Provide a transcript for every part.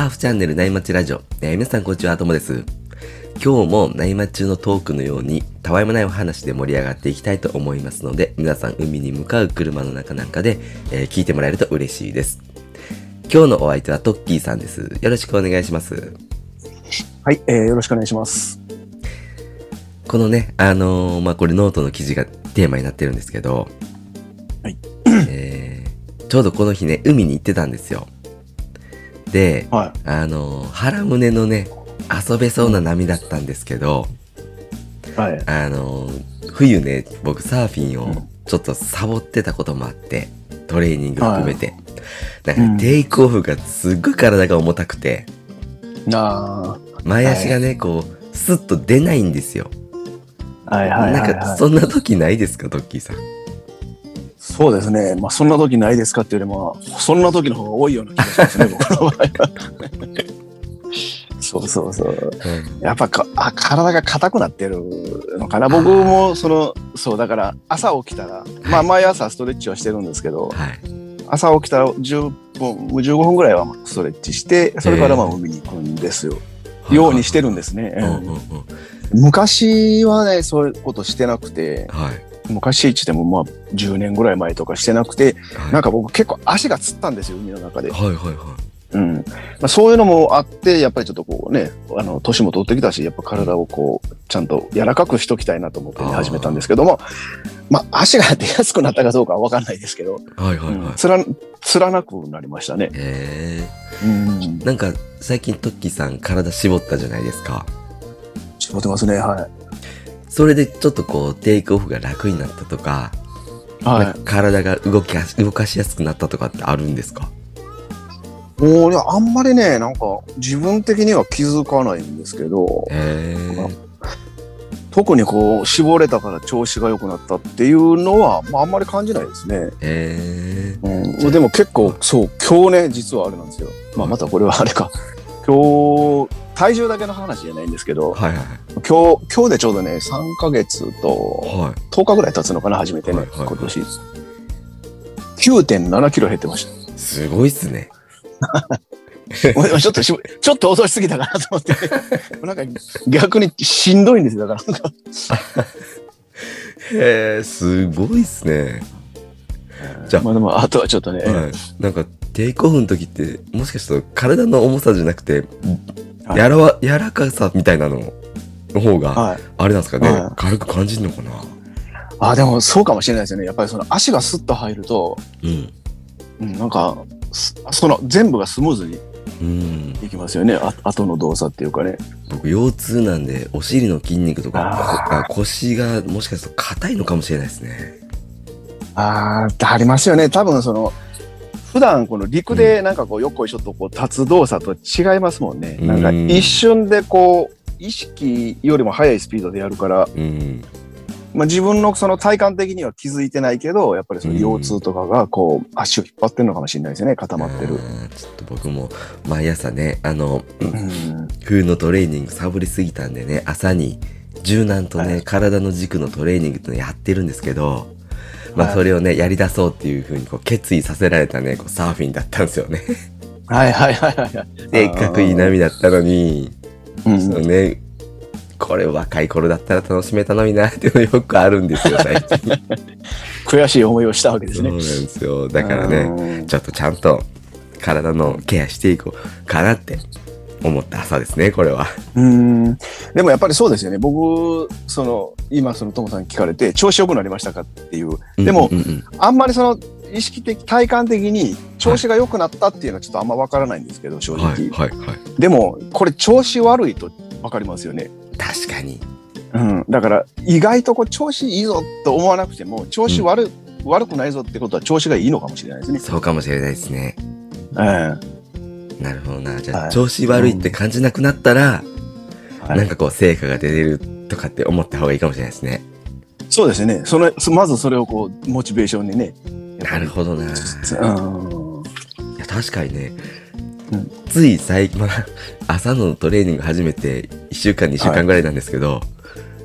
サーフチャンネル波待ちラジオ。えー皆さんこんにちは、ともです。今日も波待ち中のトークのように、たわいもないお話で盛り上がっていきたいと思いますので、皆さん海に向かう車の中なんかで、えー聞いてもらえると嬉しいです。今日のお相手はトッキーさんです。よろしくお願いします。はい、えー、よろしくお願いします。このね、あのーまあ、これノートの記事がテーマになってるんですけど、はい。えー、ちょうどこの日ね、海に行ってたんですよ。で、はあのー腹胸のね、遊べそうな波だったんですけど、い。はい。あのー冬ね、僕サーフィンをうんちょっとサボってたこともあって、トレーニング含めて。なんかうんテイクオフがすっごい体が重たくて、あ前足がね、こう、スッと出ないんですよ。あ、はいはいはい、なんか、はい。そんな時ないですか、トッキーさん？そうですね。まあ、そんな時ないですかっていうよりも、そんな時の方が多いような気がしますね、僕の場合は。そうそうそう。やっぱかあ体が硬くなってるのかな。僕も、その、そう、だから、朝起きたら、まあ、毎朝ストレッチはしてるんですけど、はい。朝起きたら10分、15分ぐらいはストレッチして、それからまあ海に行くんですよ。ようにしてるんですね。うんうんうん。昔はね、そういうことしてなくて、はい。昔言ってもまあ10年ぐらい前とかしてなくて、はいなんか僕結構足がつったんですよ、海の中で。はいはいはうん。まあ、そういうのもあって、やっぱりちょっとこうね、あの、年も取ってきたし、やっぱ体をこう、ちゃんと柔らかくしときたいなと思って、始めたんですけども、まあ足が出やすくなったかどうかはわかんないですけど、い。はいはいはい。うんつら、つらなくなりましたね。えうんー、。なんか最近トッキーさん体絞ったじゃないですか。絞ってますね、はそれでちょっとこうテイクオフが楽になったとか、い。はい体が動きやす動かしやすくなったとかってあるんですか？もうね、あんまりね、なんか自分的には気づかないんですけど、えー、特にこう、絞れたから調子が良くなったっていうのは、まあ、あんまり感じないですね。えー、うん、でも結構、そう、今日ね、実はあれなんですよ。まあ、またこれはあれか。今日、体重だけの話じゃないんですけど、はいはい今日、今日でちょうどね、3ヶ月とは10日ぐらい経つのかな、初めてね、はいはいはい今年。9.7キロ減ってましい。すごいっすね。ちょっとし、ちょっと落としすぎたかなと思って。なんか逆にしんどいんですよ。だからなんか。へえー、すごいっすね。じゃあまあでも、あとはちょっとね、はい。なんかテイクオフの時ってもしかしたら体の重さじゃなくて、はいやらわ柔らかさみたいなのの方がはい。あれなんですかね、はい軽く感じるのかな？あ、でもそうかもしれないですよね。やっぱりその足がスッと入ると、うんうん、なんか、すその全部がスムーズにうんいきますよね。あ後の動作っていうかね。僕腰痛なんでお尻の筋肉とか腰がもしかすると硬いのかもしれないですねああ、ありますよね。多分その、普段この陸でなんかこう、よっこいしょっとこう立つ動作と違いますもんね。うんなんか一瞬でこう、意識よりも速いスピードでやるから、うんまあ、自分のその体感的には気づいてないけど、やっぱりその腰痛とかがこう、足を引っ張ってるのかもしれないですね。固まってる。あーちょっと僕も毎朝ねあのうん。冬のトレーニングサボりすぎたんでね朝に柔軟とね、はい体の軸のトレーニングってのやってるんですけどまあはいそれをねやり出そうっていうふうにこう決意させられたねこうサーフィンだったんですよねはいはいはいはいはい。せっかくいい波だったのにうんそのねこれ若い頃だったら楽しめたのになっていうのよくあるんですよ 最近悔しい思いをしたわけですねそうなん。ですよだからねね。ちょっとちゃんと体のケアしていこうかなって思った朝ですねこれはうん。でもやっぱりそうですよね。僕、その、今そのトモさん聞かれて、調子良くなりましたかっていう。でもうんうんうんあんまりその、意識的、体感的に調子が良くなったっていうのはちょっとあんまわからないんですけど、正直。はいはいはいでも、これ調子悪いとわかりますよね。確かにうん。だから、意外とこう調子いいぞと思わなくても、調子悪,、悪くないぞってことは調子がいいのかもしれないですね。そうかもしれないですねえなるほどなじゃあ、はい調子悪いって感じなくなったら、えはいなんかこう成果が出てるとかって思った方がいいかもしれないですねそうですね。その、そまずそれをこう、モチベーションにね。なるほどなうん。いや確かにね、うんつい最近、まあ、朝のトレーニング始めて1週間2週間ぐらいなんですけど、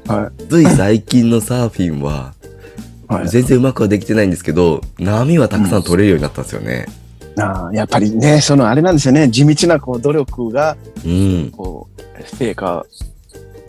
はつい最近のサーフィンは、い。はい。全然うまくはできてないんですけど、波はたくさん取れるようになったんですよね。あーやっぱりね、そのあれなんですよね、地道なこう努力が、うん。こう、成果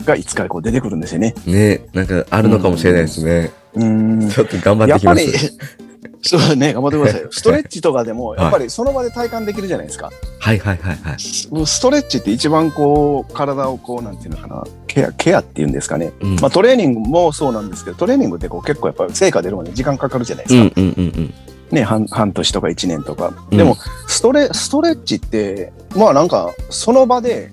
がいつかこう出てくるんですよね。ね、なんかあるのかもしれないですね。うん。ちょっと頑張っやっぱりてきます。そうね、頑張ってくださいよ。ストレッチとかでも、はいやっぱりその場で体感できるじゃないですか。はいはいはいはい。ストレッチって一番こう、体をこう、なんていうのかな、ケア、ケアっていうんですかね。うん。まあトレーニングもそうなんですけど、トレーニングってこう結構やっぱ成果出るまで時間かかるじゃないですか。うんうんうんうん。ね、半半年とか1年とか。うんでも、ストレ、ストレッチって、まあなんか、その場で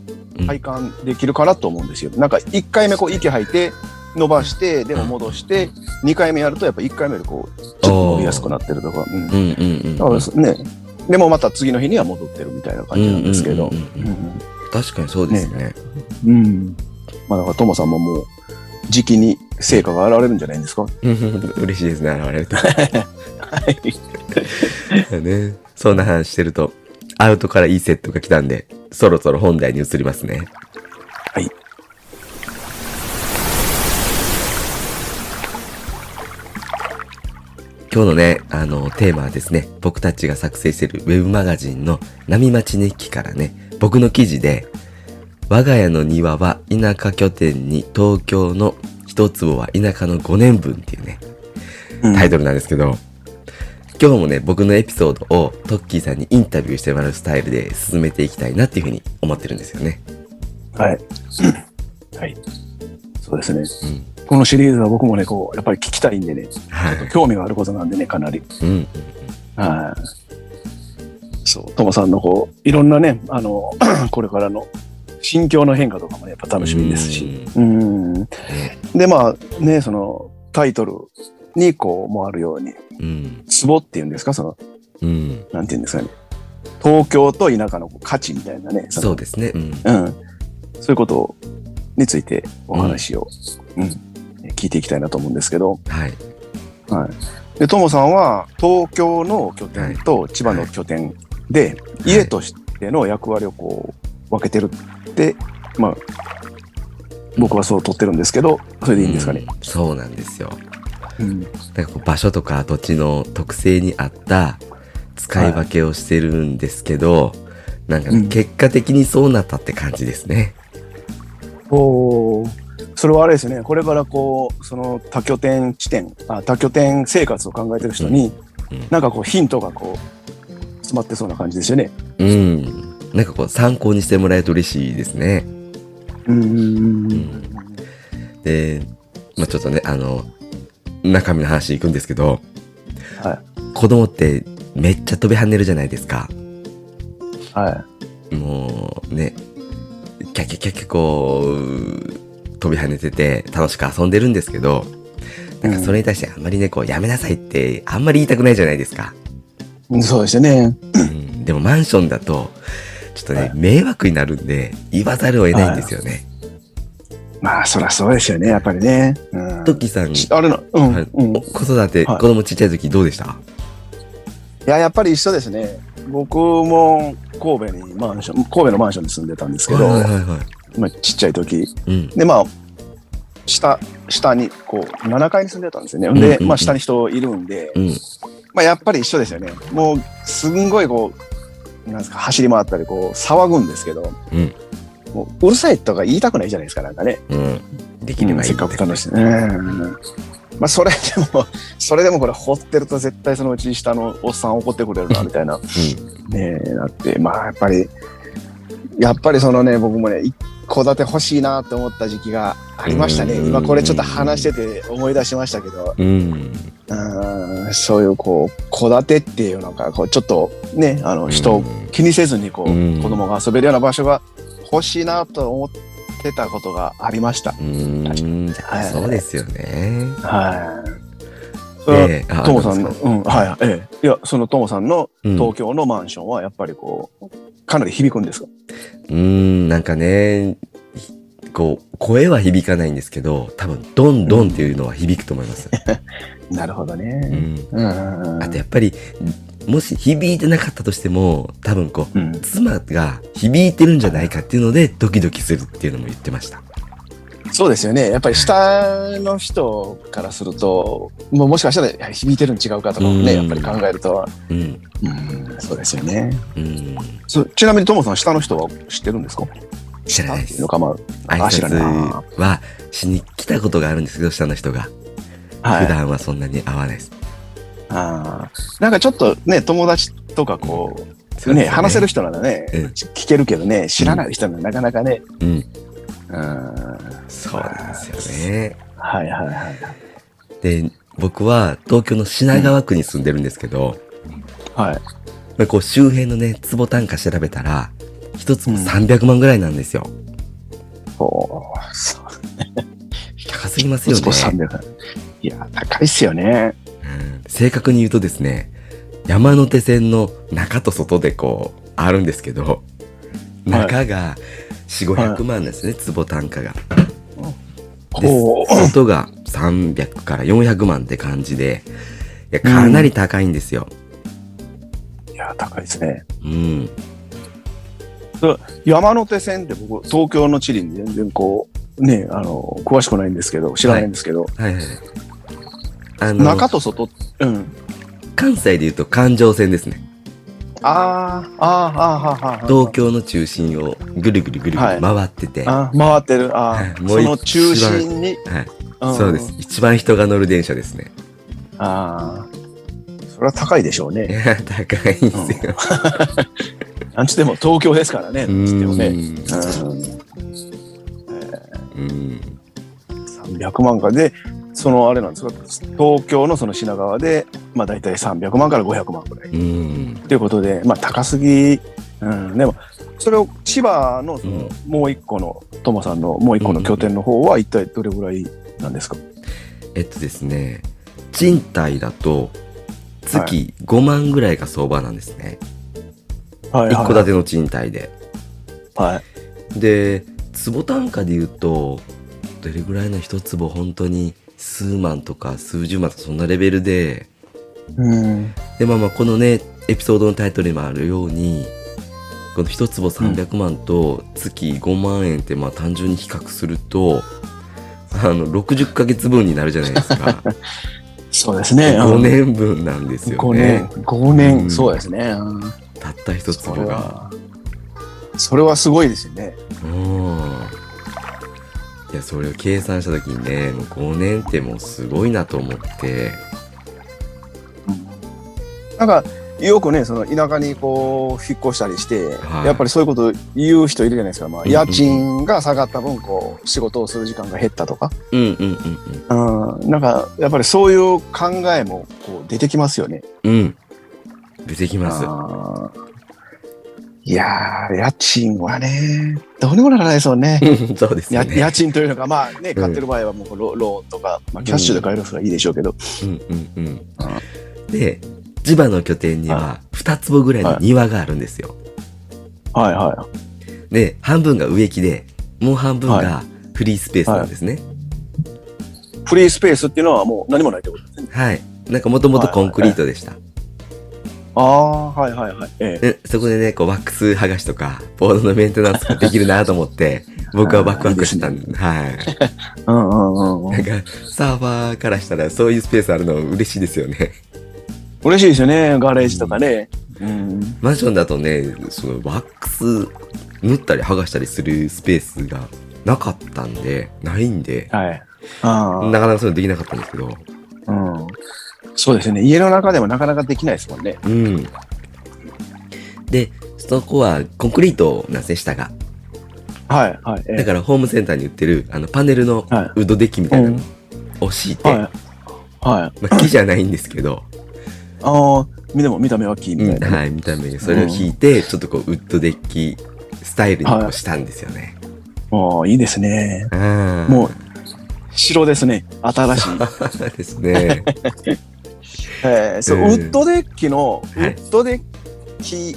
体感できるかなと思うんですよ。なんか、1回目こう息吐いて、伸ばして、でも戻して、2回目やるとやっぱ1回目よりこう、ちょっと伸びやすくなってるとか。うんうんうんうん。だからね、でもまた次の日には戻ってるみたいな感じなんですけど。うんうんうんうん確かにそうですね。うんうんまあだから、ともさんももう、時期に成果が現れるんじゃないんですか？うん嬉しいですね、現れると。はい。ね、そんな話してると、アウトからいいセットが来たんで、そろそろ本題に移りますね。はい。今日のね、あの、テーマはですね、僕たちが作成しているウェブマガジンの波町日記からね、僕の記事で、我が家の庭は田舎拠点に東京の一坪は田舎の5年分っていうね、タイトルなんですけど、今日もね、僕のエピソードをトッキーさんにインタビューしてもらうスタイルで進めていきたいなっていうふうに思ってるんですよね。はい。はい。そうですね。うん。このシリーズは僕もね、こう、やっぱり聞きたいんでね、はい。興味があることなんでね、かなり。うん。はい。そう、ともさんのこう、いろんなね、あの、これからの心境の変化とかもね、やっぱ楽しみですし。うん。で、まあね、その、タイトルにこう、もあるように、うん。ツボっていうんですか、その、うん。なんていうんですかね？東京と田舎の価値みたいなね。のそうですね。うん。うん。そういうことについてお話を、うん、聞いていきたいなと思うんですけど、はい。はい。で、ともさんは東京の拠点と千葉の拠点で、い家としての役割をこう分けてるって、まあ、僕はそう取ってるんですけど、それでいいんですかね？うんそうなんですよ。うん。なんかこう場所とか土地の特性に合った使い分けをしてるんですけど、なんか結果的にそうなったって感じですね。おそれはあれですよね。これからこう、その多拠点地点、あ多拠点生活を考えてる人に、うんうんなんかこうヒントがこう、詰まってそうな感じですよね。うん。なんかこう参考にしてもらえると嬉しいですね。うん。で、まあちょっとね、あの、中身の話いくんですけど、は子供ってめっちゃ飛び跳ねるじゃないですか。い。はい。もうね、キャキャキャキャこう、飛び跳ねてて楽しく遊んでるんですけど、なんかそれに対してあんまりね、こう、やめなさいってあんまり言いたくないじゃないですか。うんそうですよね。うん、でもマンションだと、ちょっとね、はい迷惑になるんで、言わざるを得ないんですよね。まあ、そりゃそうですよね、やっぱりね。うんトッキーさん、しあれな、うん、はいうん。い子育て、はい子供ちっちゃい時どうでした？や、やっぱり一緒ですね。僕も神戸にマンション、神戸のマンションに住んでたんですけど、はいはいはいはい。まあ、ちっちゃい時。うん。で、まあ、下、下に、こう、7階に住んでたんですよね。うんうんで、うんまあ、下に人いるんで、うん。まあ、やっぱり一緒ですよね。もう、すんごいこう、なんですか、走り回ったり、こう、騒ぐんですけど、うん。もう、うるさいとか言いたくないじゃないですか、なんかね。うん。できればいいせっかく楽しい。うん。まあ、それでも、それでもこれ、掘ってると絶対そのうち下のおっさん怒ってくれるな、みたいな。ねえ、だって、まあ、やっぱり、やっぱりそのね、僕もね、一戸建て欲しいなって思った時期がありましたね。うん今これちょっと話してて思い出しましたけど、うん。うん、そういうこう、戸建てっていうのが、こう、ちょっとね、あの、人をうん気にせずに、こう、うん子供が遊べるような場所が欲しいなと思ってたことがありました。うん。はいそうですよね。はい。はで、あトモさんの、どううん、はい、ええ。いや、そのトモさんのうん東京のマンションは、やっぱりこう、かなり響くんですか？うーん、なんかね、ひこう、声は響かないんですけど、多分、ドンドンっていうのは響くと思います。なるほどうね。ん。うん。あとやっぱり、もし響いてなかったとしても、多分こう、うん。妻が響いてるんじゃないかっていうので、ドキドキするっていうのも言ってました。そうですよね。やっぱり下の人からすると、もうもしかしたら響いてるん違うかとかもね、うんやっぱり考えると、うん。うん、そうですよね。うん。そちなみにトモさん、下の人は知ってるんですか？知らないですの。か、ま挨あ、知らないな。拶はしに来たことがあるんですけど、下の人が。はい。普段はそんなに会わないです。あーなんかちょっとね、友達とかこう、そうですね話せる人ならね、うん聞けるけどね、知らない人ならなかなかね。うん。うん。そうなんですよね。はいはいはい。で、僕は東京の品川区に住んでるんですけど、はい。まあこう周辺のね、坪単価調べたら、一坪うん300万ぐらいなんですよ。おーそう。高すぎますよね。300いや、高いっすよね。うん正確に言うとですね、山手線の中と外でこう、あるんですけど、中が4、500万ですね、坪単価が。で。外が300から400万って感じで、いや、かなり高いんですよ。いや、高いですね。うん。山手線って僕、東京の地理に全然こう、ね、あの、詳しくないんですけど、知らないんですけど、はいはい。あの、中と外、うん。関西で言うと環状線ですね。あーあー、あーあー、あー東京の中心をぐるぐるぐるぐるはい回ってて、はあー回ってる。あはいあ、そもう一の中心に？い、んそうです。。一番人が乗る電車ですね。ああ。それは高いでしょうね。いや、高いんですよ。なんつっても東京ですからね。なんつってもね。うんうん。うん。300万かで、そのあれなんですか、東京のその品川で、まあ大体300万から500万ぐらい。うん。ということで、まあ高すぎ、うん、でも、それを千葉のそのもう一個の、トモさんのもう一個の拠点の方は一体どれぐらいなんですか、えっとですね、賃貸だと月5万ぐらいが相場なんですね。はい一戸建ての賃貸で。はい。で、坪単価で言うと、どれぐらいの一坪本当に数万とか数十万とかそんなレベルで、うん。で、まあまあこのね、エピソードのタイトルにもあるように、この一坪300万と月5万円ってまあ単純に比較すると、あの、60ヶ月分になるじゃないですか。そうですね。5年分なんですよ5ね年。。5年、うんそうですね。うんたった一それ坪が。は、それはすごいですよね。うん。いや、それを計算したときにね、もう5年ってもうすごいなと思って、なんか、よくね、その田舎にこう、引っ越したりして、はいやっぱりそういうこと言う人いるじゃないですか。まあ、家賃が下がった分、こう、仕事をする時間が減ったとか。うんうんうんうん。なんか、やっぱりそういう考えも、こう、出てきますよね。うん。うん。出てきます。いやー、家賃はね、どうにもならないですもんね。そうですね。家賃というのが、まあね、買ってる場合はもうロローンとか、まあ、キャッシュで買える人がいいでしょうけど。うんうんうん。で、千葉の拠点には2坪ぐらいの庭があるんですよ。はいはで、半分が植木で、もう半分がフリースペースなんですね。い。フリースペースっていうのはもう何もないってことですね。はい。なんかもともとコンクリートでした。ああ、はいはいはい。ええ。でそこでね、こうワックス剥がしとか、ボードのメンテナンスができるなと思って、僕はワクワクしたんで、はい。うんうんうんうん。なんか、サーファーからしたらそういうスペースあるの嬉しいですよね。嬉しいですよね、ガレージとかね。うん。マンションだとね、そのワックス塗ったり剥がしたりするスペースがなかったんで、ないんで、はい。あなかなかそういうのできなかったんですけど、あ。うん。そうですよね。家の中でもなかなかできないですもんね。うん。で、そこはコンクリートなんですね、下が。はいはい。ええだからホームセンターに売ってる、あの、パネルのはいウッドデッキみたいなのを敷いて、はい。はい。まあ、木じゃないんですけど、ああ、見でも見た目は木みたいな。はい、見た目にそれを引いて、ちょっとこう、ウッドデッキスタイルにこはいうしたんですよね。もういいですね。ああ。もう、城ですね。新しい。ですね。えーそウッドデッキの、ウはい。ッドデッキ、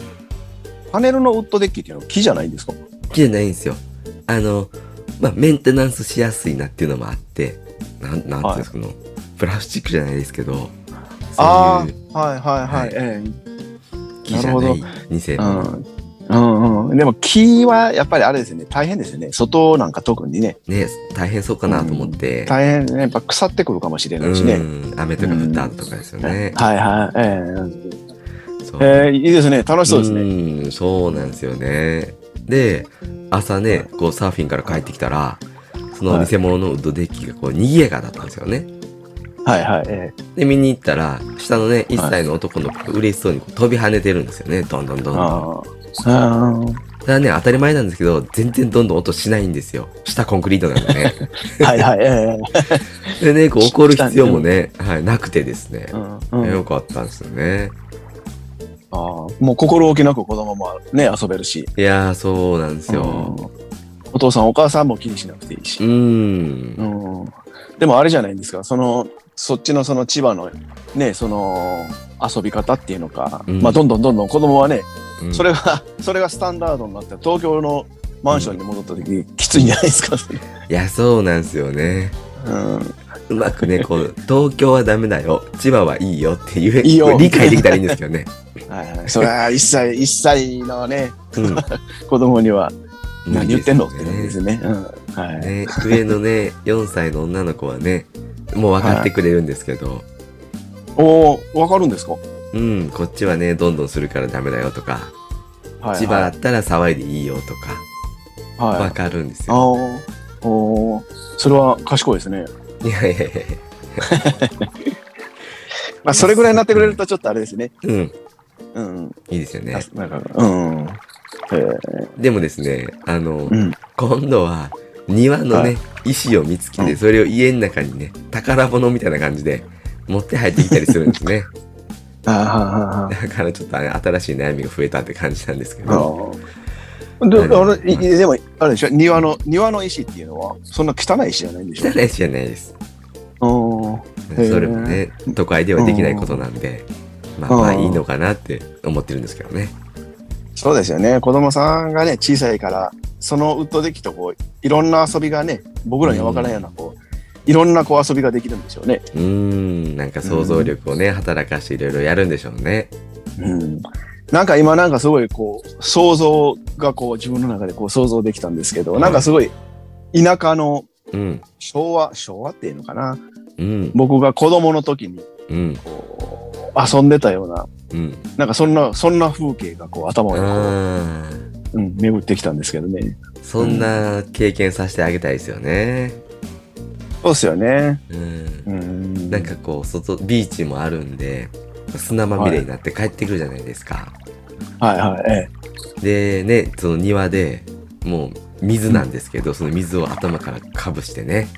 パネルのウッドデッキっていうのは木じゃないんですか？木じゃないんですよ。あの、まあ、メンテナンスしやすいなっていうのもあって、なん、なんていうんですか、この、プラスチックじゃないですけど、ういうあ、はいはいはい。はい。え木じゃない偽えうのん。うんうん。でも木はやっぱりあれですよね。大変ですよね。外なんか特にね。ね、大変そうかなと思って。大変ね。やっぱ腐ってくるかもしれうないしね。ん、雨とか降った後とかですよね。はいはい。えそうええーいいですね。楽しそうですね。うん、そうなんですよね。で、朝ね、こうサーフィンから帰ってきたら、その偽物のウッドデッキがこう賑やかだったんですよね。はいはい。えで、見に行ったら、下のね、1歳の男の子が嬉しそうに飛び跳ねてるんですよね。どんどんどんー、どん。あーあー。ただね、当たり前なんですけど、全然どんどん音しないんですよ。下コンクリートなんでね。はいはい。ええ でね、こう怒る必要もね、はい、なくてですね。うんうんよかったんですよね。あーもう心置きなく子供もね、遊べるし。いやー、そうなんですよ。うんお父さんお母さんも気にしなくていいし。うん。うんでもあれじゃないんですか、その、そっちのその千葉のね、その遊び方っていうのか、うんまあどんどんどんどん子供はね、うんそれが、それがスタンダードになって、東京のマンションに戻った時、きついんじゃないですか？いや、そうなんですよね。うん、うまくね、こう、東京はダメだよ、千葉はいいよっていう、いいよ理解できたらいいんですけどね。はいはい。それは一歳、一歳のね、うん。子供には何言ってんのって感じですすね。うん。はい。ね。上のね、4歳の女の子はね、もう分かってくれるんですけど、おーわかるんですか？うん、こっちはね、どんどんするからダメだよとか、はい。千葉だったら騒いでいいよとか、はい。分かるんですあよ。ーおーそれは賢いですね。いやいやいやい まあ、それぐらいになってくれるとちょっとあれですね。や。うん、うん。いいですよね。あなんか、うん。えでもですね、あの、ーうん。今度は庭のね、はい石を見つけて、うんそれを家の中にね、宝物みたいな感じで持って入ってきたりするんですね。あだからちょっと新しい悩みが増えたって感じなんですけあど。ー。で、も、あれでしょ？庭の、庭の石っていうのは、そんな汚い石じゃないんでしょ？汚い石じゃないです。それもね、都会ではできないことなんで、まあまあいいのかなって思ってるんですけどね。そうですよね。子供さんがね、小さいから、そのウッドデッキとこう、いろんな遊びがね、僕らには分からんような、こう、いろんなこう遊びができるんでしょうね。うーん、なんか想像力をね、働かしていろいろやるんでしょうね。うん。なんか今なんかすごいこう、想像がこう自分の中でこう想像できたんですけど、はいなんかすごい田舎のうん、昭和、昭和っていうのかな？うん、僕が子供の時にうん、こう、遊んでたような、うん。なんかそんな、そんな風景がこう頭にこう、あうん、巡ってきたんですけどね。ーそんな経験させてあげたいですよね。そうですよね。うん。うん。なんかこう、外、ビーチもあるんで、砂まみれになって帰ってくるじゃないですか。はいはい、えで、ね、その庭でもう水なんですけど、その水を頭からかぶしてね、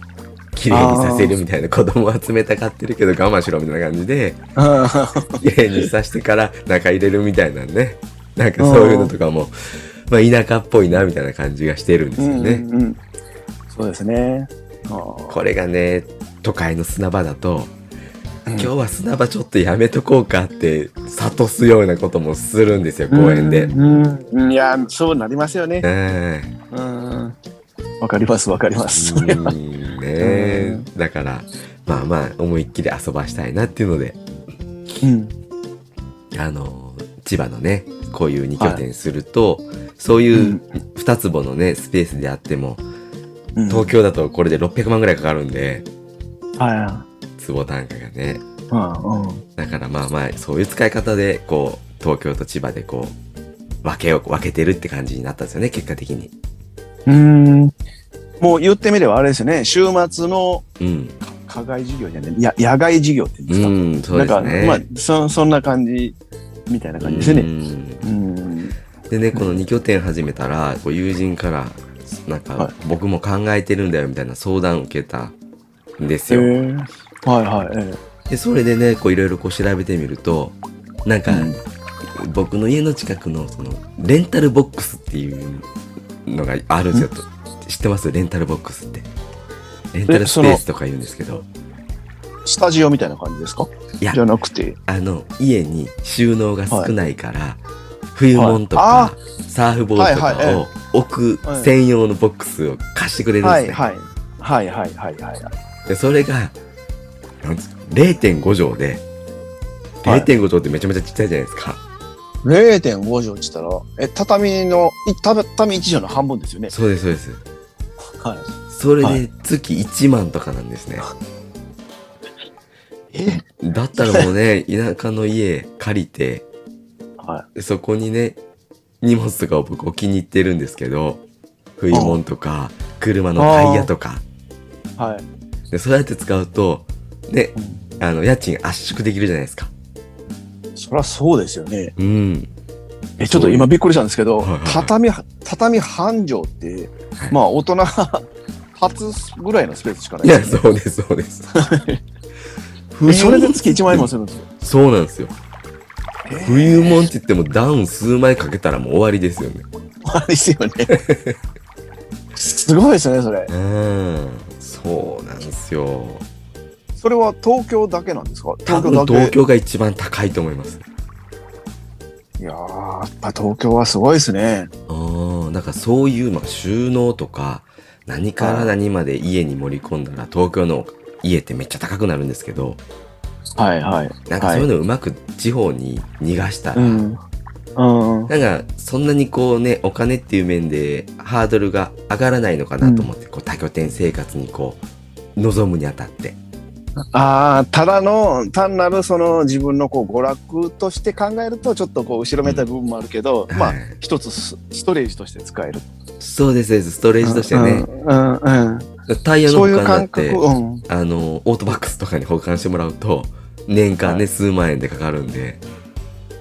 綺麗にさせるみたいな子供は冷たがってるけど我慢しろみたいな感じで、え。綺麗にさしてから中入れるみたいなんね。なんかそういうのとかも、まあ田舎っぽいなみたいな感じがしてるんですよね。うんうんうん、そうですね。これがね、都会の砂場だと、うん今日は砂場ちょっとやめとこうかって諭すようなこともするんですよ、公園で。うんうんいや、そうなりますよね。うんうん。わかります、わかります。ねだからまあまあ思いっきり遊ばしたいなっていうのでうん。あの千葉のねこういう2拠点すると、そういう2坪のねスペースであってもうん東京だとこれで600万ぐらいかかるんでは坪単価がねい。うんうん。だからまあまあそういう使い方でこう東京と千葉でこう分けを分けてるって感じになったんですよね結果的にうん。もう言ってみればあれですよね。週末のうん課外授業じゃない、や野外授業って言うんですか？うんそうですねなんか、まあ、そそんな感じみたいな感じですよね。うんうん。でね、この2拠点始めたら、こう友人から、なんかはい、僕も考えてるんだよみたいな相談を受けたんですへよ。え。はいはい。えで、それでね、こういろいろこう調べてみると、なんか、うん僕の家の近くの、その、レンタルボックスっていうのがあるんですよ。知ってます？レンタルボックスって。レンタルスペースとか言うんですけど、えスタジオみたいな感じですか？いやじゃなくて。あの、家に収納が少ないから、冬物とはか、サーフボードとかを置くはい専用のボックスを貸してくれるんですね。はいはい。はいはいはいはい。で、それが、なんつ0.5畳で、はい0.5畳ってめちゃめちゃちっちゃいじゃないですか。0.5畳落ちたら、え、畳の、い畳1畳の半分ですよね。そうです、そうです。はい。それではい月1万とかなんですね。え？だったらもうね、田舎の家借りて、はでそこにね、荷物とかを僕置きに行ってるんですけど、冬物とか、車のタイヤとか。い。はい。で、そうやって使うと、ね、あの、家賃圧縮できるじゃないですか。そりゃそうですよね。うん。え、ちょっと今びっくりしたんですけどはいはいはい、畳、畳半畳って、まあ大人 初ぐらいのスペースしかないいや、そうです、そうです。えそれで月1万円もするんですよ。そうなんですよ。冬物って言ってもダウン数枚かけたらもう終わりですよね。あれですよね。すごいですね、それ。うん。そうなんですよ。それは東京だけなんですか？多分東京。東京が一番高いと思います。いやー、やっぱ東京はすごいですね。うん。だからそういう、まあ、収納とか、何から何まで家に盛り込んだら東京の家ってめっちゃ高くなるんですけど、はいはい。なんかそういうのうまく地方に逃がしたら、うん。うん。なんかそんなにこうね、お金っていう面でハードルが上がらないのかなと思って、こう多拠点生活にこう、望むにあたって。ああ、ただの、単なるその自分のこう娯楽として考えると、ちょっとこう後ろめたい部分もあるけど、まあはい、一つスストレージとして使える。そうです、そうです。ストレージとしてね。うん、うん、うん。タイヤの保管だって。あの、オートバックスとかに保管してもらうと、年間ね、はい数万円でかかるんで、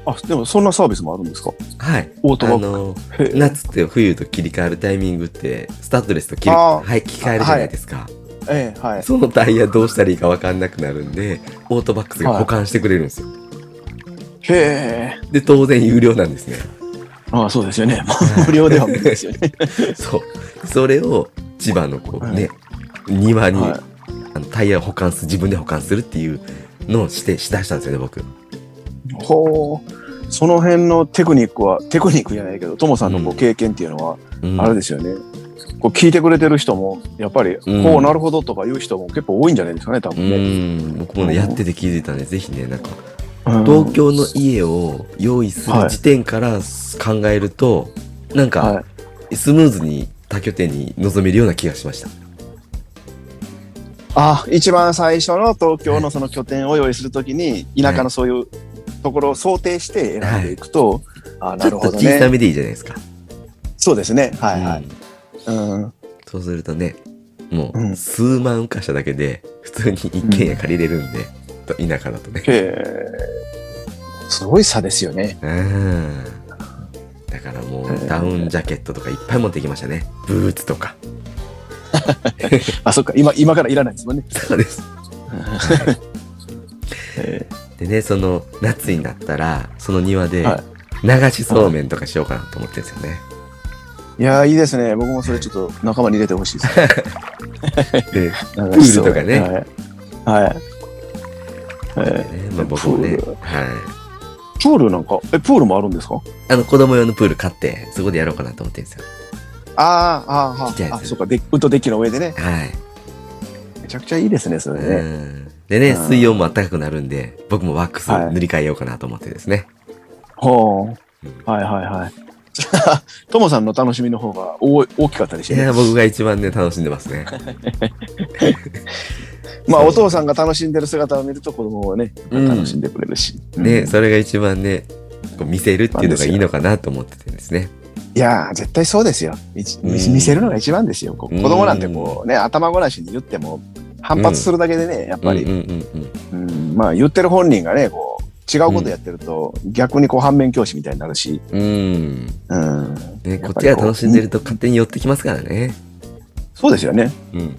あ、でもそんなサービスもあるんですか？はい。オートバック。夏って冬と切り替わるタイミングって、スタッドレスと切り,、はい、切り替えるじゃないですか。ええ、はい。そのタイヤどうしたらいいか分かんなくなるんで、オートバックスが保管してくれるんですよ。へえ。で、当然有料なんですね。ああ、そうですよね。無料では無理ですよね。そう。それを千葉のこうはいね、庭に、はいあのタイヤを保管する、自分で保管するっていうのをして、しだしたんですよね、僕。ほう。その辺のテクニックは、テクニックじゃないけど、ともさんのこううん経験っていうのは、うんあれですよね。こう聞いてくれてる人も、やっぱり、うんこうなるほどとか言う人も結構多いんじゃないですかね、多う分ね。ん、僕もね、やってて気づいたんで、ぜひね、なんか、うん東京の家を用意するはい時点から考えると、なんか、はい。スムーズに多拠点に臨めるような気がしました。あ、一番最初の東京のその拠点を用意するときに、田舎のそういうところを想定して選んでいくと、あ、なちょっとるほどね。小さめでいいじゃないですか。そうですね。はいはい。うんうん。そうするとね、もううん数万浮かしただけで、普通に一軒家借りれるんで、と田舎だとね。へえ。すごい差ですよね。うん。だからもうダウンジャケットとかいっぱい持ってきましたね。ブーツとか。あ、そっか。今、今からいらないですもんね。そうです。えでね、その夏になったら、その庭では流しそうめんとかしようかなと思ってるんですよね。いやー、いいですね。僕もそれちょっと仲間に入れてほしいです。で、ププールとかねはい。はい。えねまあ、僕もねはい。ープールなんか、え、プールもあるんですか？あの子供用のプール買って、そこでやろうかなと思ってるんですよ。あーあー、あーあ、ちっちゃいやつそっか。デッウッドデッキの上でね。はい。めちゃくちゃいいですね、それうね。ん。でね、うん水温も暖かくなるんで、僕もワックスはい塗り替えようかなと思ってですね。ほう。うんはいはいはい。ともさんの楽しみの方が大大きかったでしょいや、僕が一番ね、楽しんでますね。まあ、お父さんが楽しんでる姿を見ると子供はね、うん楽しんでくれるし。ね、うんそれが一番ね、こう見せるっていうのがいいのかなと思っててですね。いやー、絶対そうですよ。一見せるのが一番ですよ。子供なんてこうね、頭ごなしに言っても反発するだけでね、やっぱり、まあ言ってる本人がね、こう、違うことやってると、逆にこう反面教師みたいになるし、うん。こっちが楽しんでると勝手に寄ってきますからね。そうですよね。うん。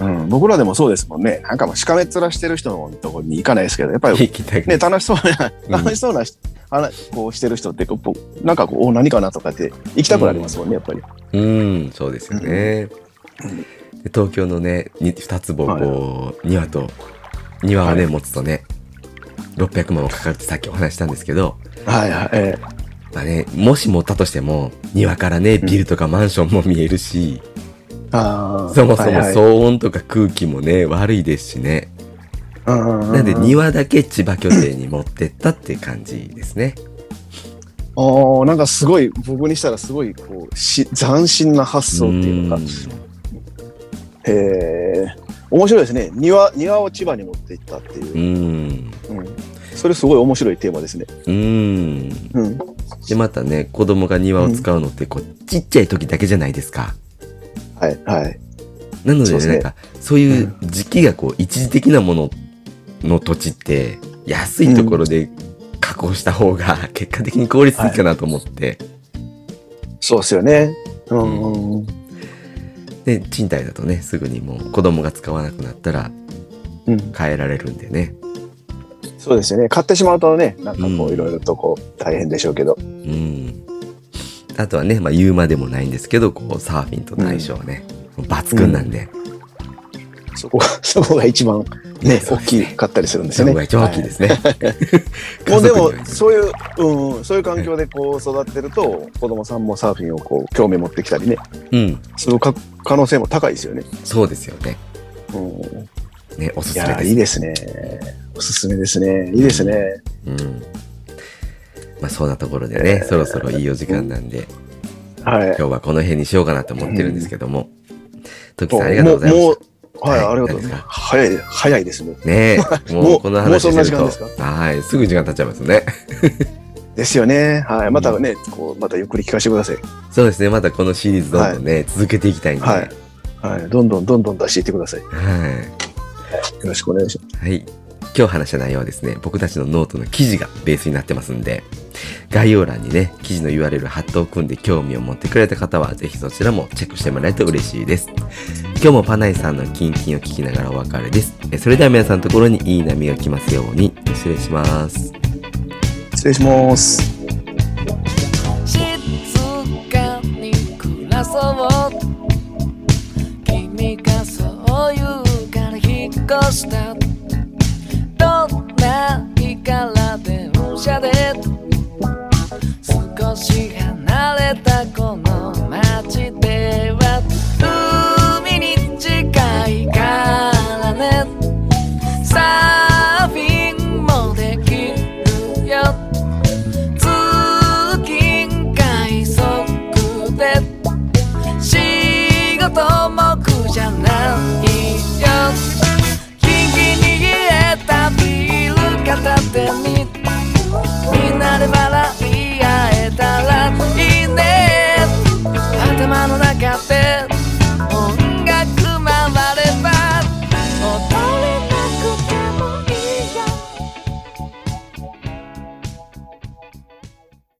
うん。僕らでもそうですもんね。なんかもうしかめっ面してる人のところに行かないですけど、やっぱりね、楽しそうな、うん楽しそうなし、話こうしてる人ってこう、なんかこう、お何かなとかって行きたくなりますもんね、やっぱり。うん、そうですよね。うんで東京のね、に二つぼこう、庭と、庭をね、はい持つとね、600万もかかるってさっきお話ししたんですけど、はいはい。えまあね、もし持ったとしても、庭からね、ビルとかマンションも見えるし、ーあーそもそも騒音とか空気もね、悪いですしね。なんで庭だけ千葉拠点に持ってったって感じですね。ああ、なんかすごい、僕にしたらすごい、こう、し斬新な発想っていうのか。へえ、面白いですね。庭、庭を千葉に持っていったっていうう。ん。うん。それすごい面白いテーマですね。うん。うん。で、またね、子供が庭を使うのって、こう、ちっちゃい時だけじゃないですか。はい、はい。なのでね、なんか、そういう時期がこう、一時的なものの土地って、安いところで加工した方が、結果的に効率いいかなと思って、そうですよね。うん。うん。で、賃貸だとね、すぐにもう子供が使わなくなったらうん。変えられるんでね。そうですよね。買ってしまうとね、なんかこうんう、いろいろとこう、大変でしょうけど。うん。あとはね、まあ言うまでもないんですけど、こう、サーフィンとの相性はね、抜群なんで、そこが、そこが一番ね、そう大きかったりするんですよね。そこが一番大きいですね。はい。もうでもそういう、うん、そういう環境でこう育ってると、子供さんもサーフィンをこう、興味持ってきたりね、うん。するか可能性も高いですよね。そうですよね。うん。ね、おすすめです。いいですね。おすすめですね。いいですね。うん。まあそんなところでね、そろそろいいお時間なんで、はい。今日はこの辺にしようかなと思ってるんですけども、トキさんありがとうございましもう、はい、はいありがとうございます。早い、早いですね。た。ねえ、も もううこの話してると、はい、すぐ時間経っちゃいますね。ですよね。はい。またね、こう、またゆっくり聞かせてください。そうですね、またこのシリーズどんどんね、続けていきたいんで、はいはい。どんどんどんどん出していってください。よはい。ろしくお願いします。はい。今日話した内容はですね、僕たちのノートの記事がベースになってますんで、概要欄にね、記事の URL 貼っておくんで興味を持ってくれた方は、ぜひそちらもチェックしてもらえると嬉しいです。今日もパナイさんのキンキンを聞きながらお別れです。えそれでは皆さんのところにいい波が来ますように、失礼します。失礼します。静かに暮らそう君がそう言うから引っ越したどんな日から電車で少し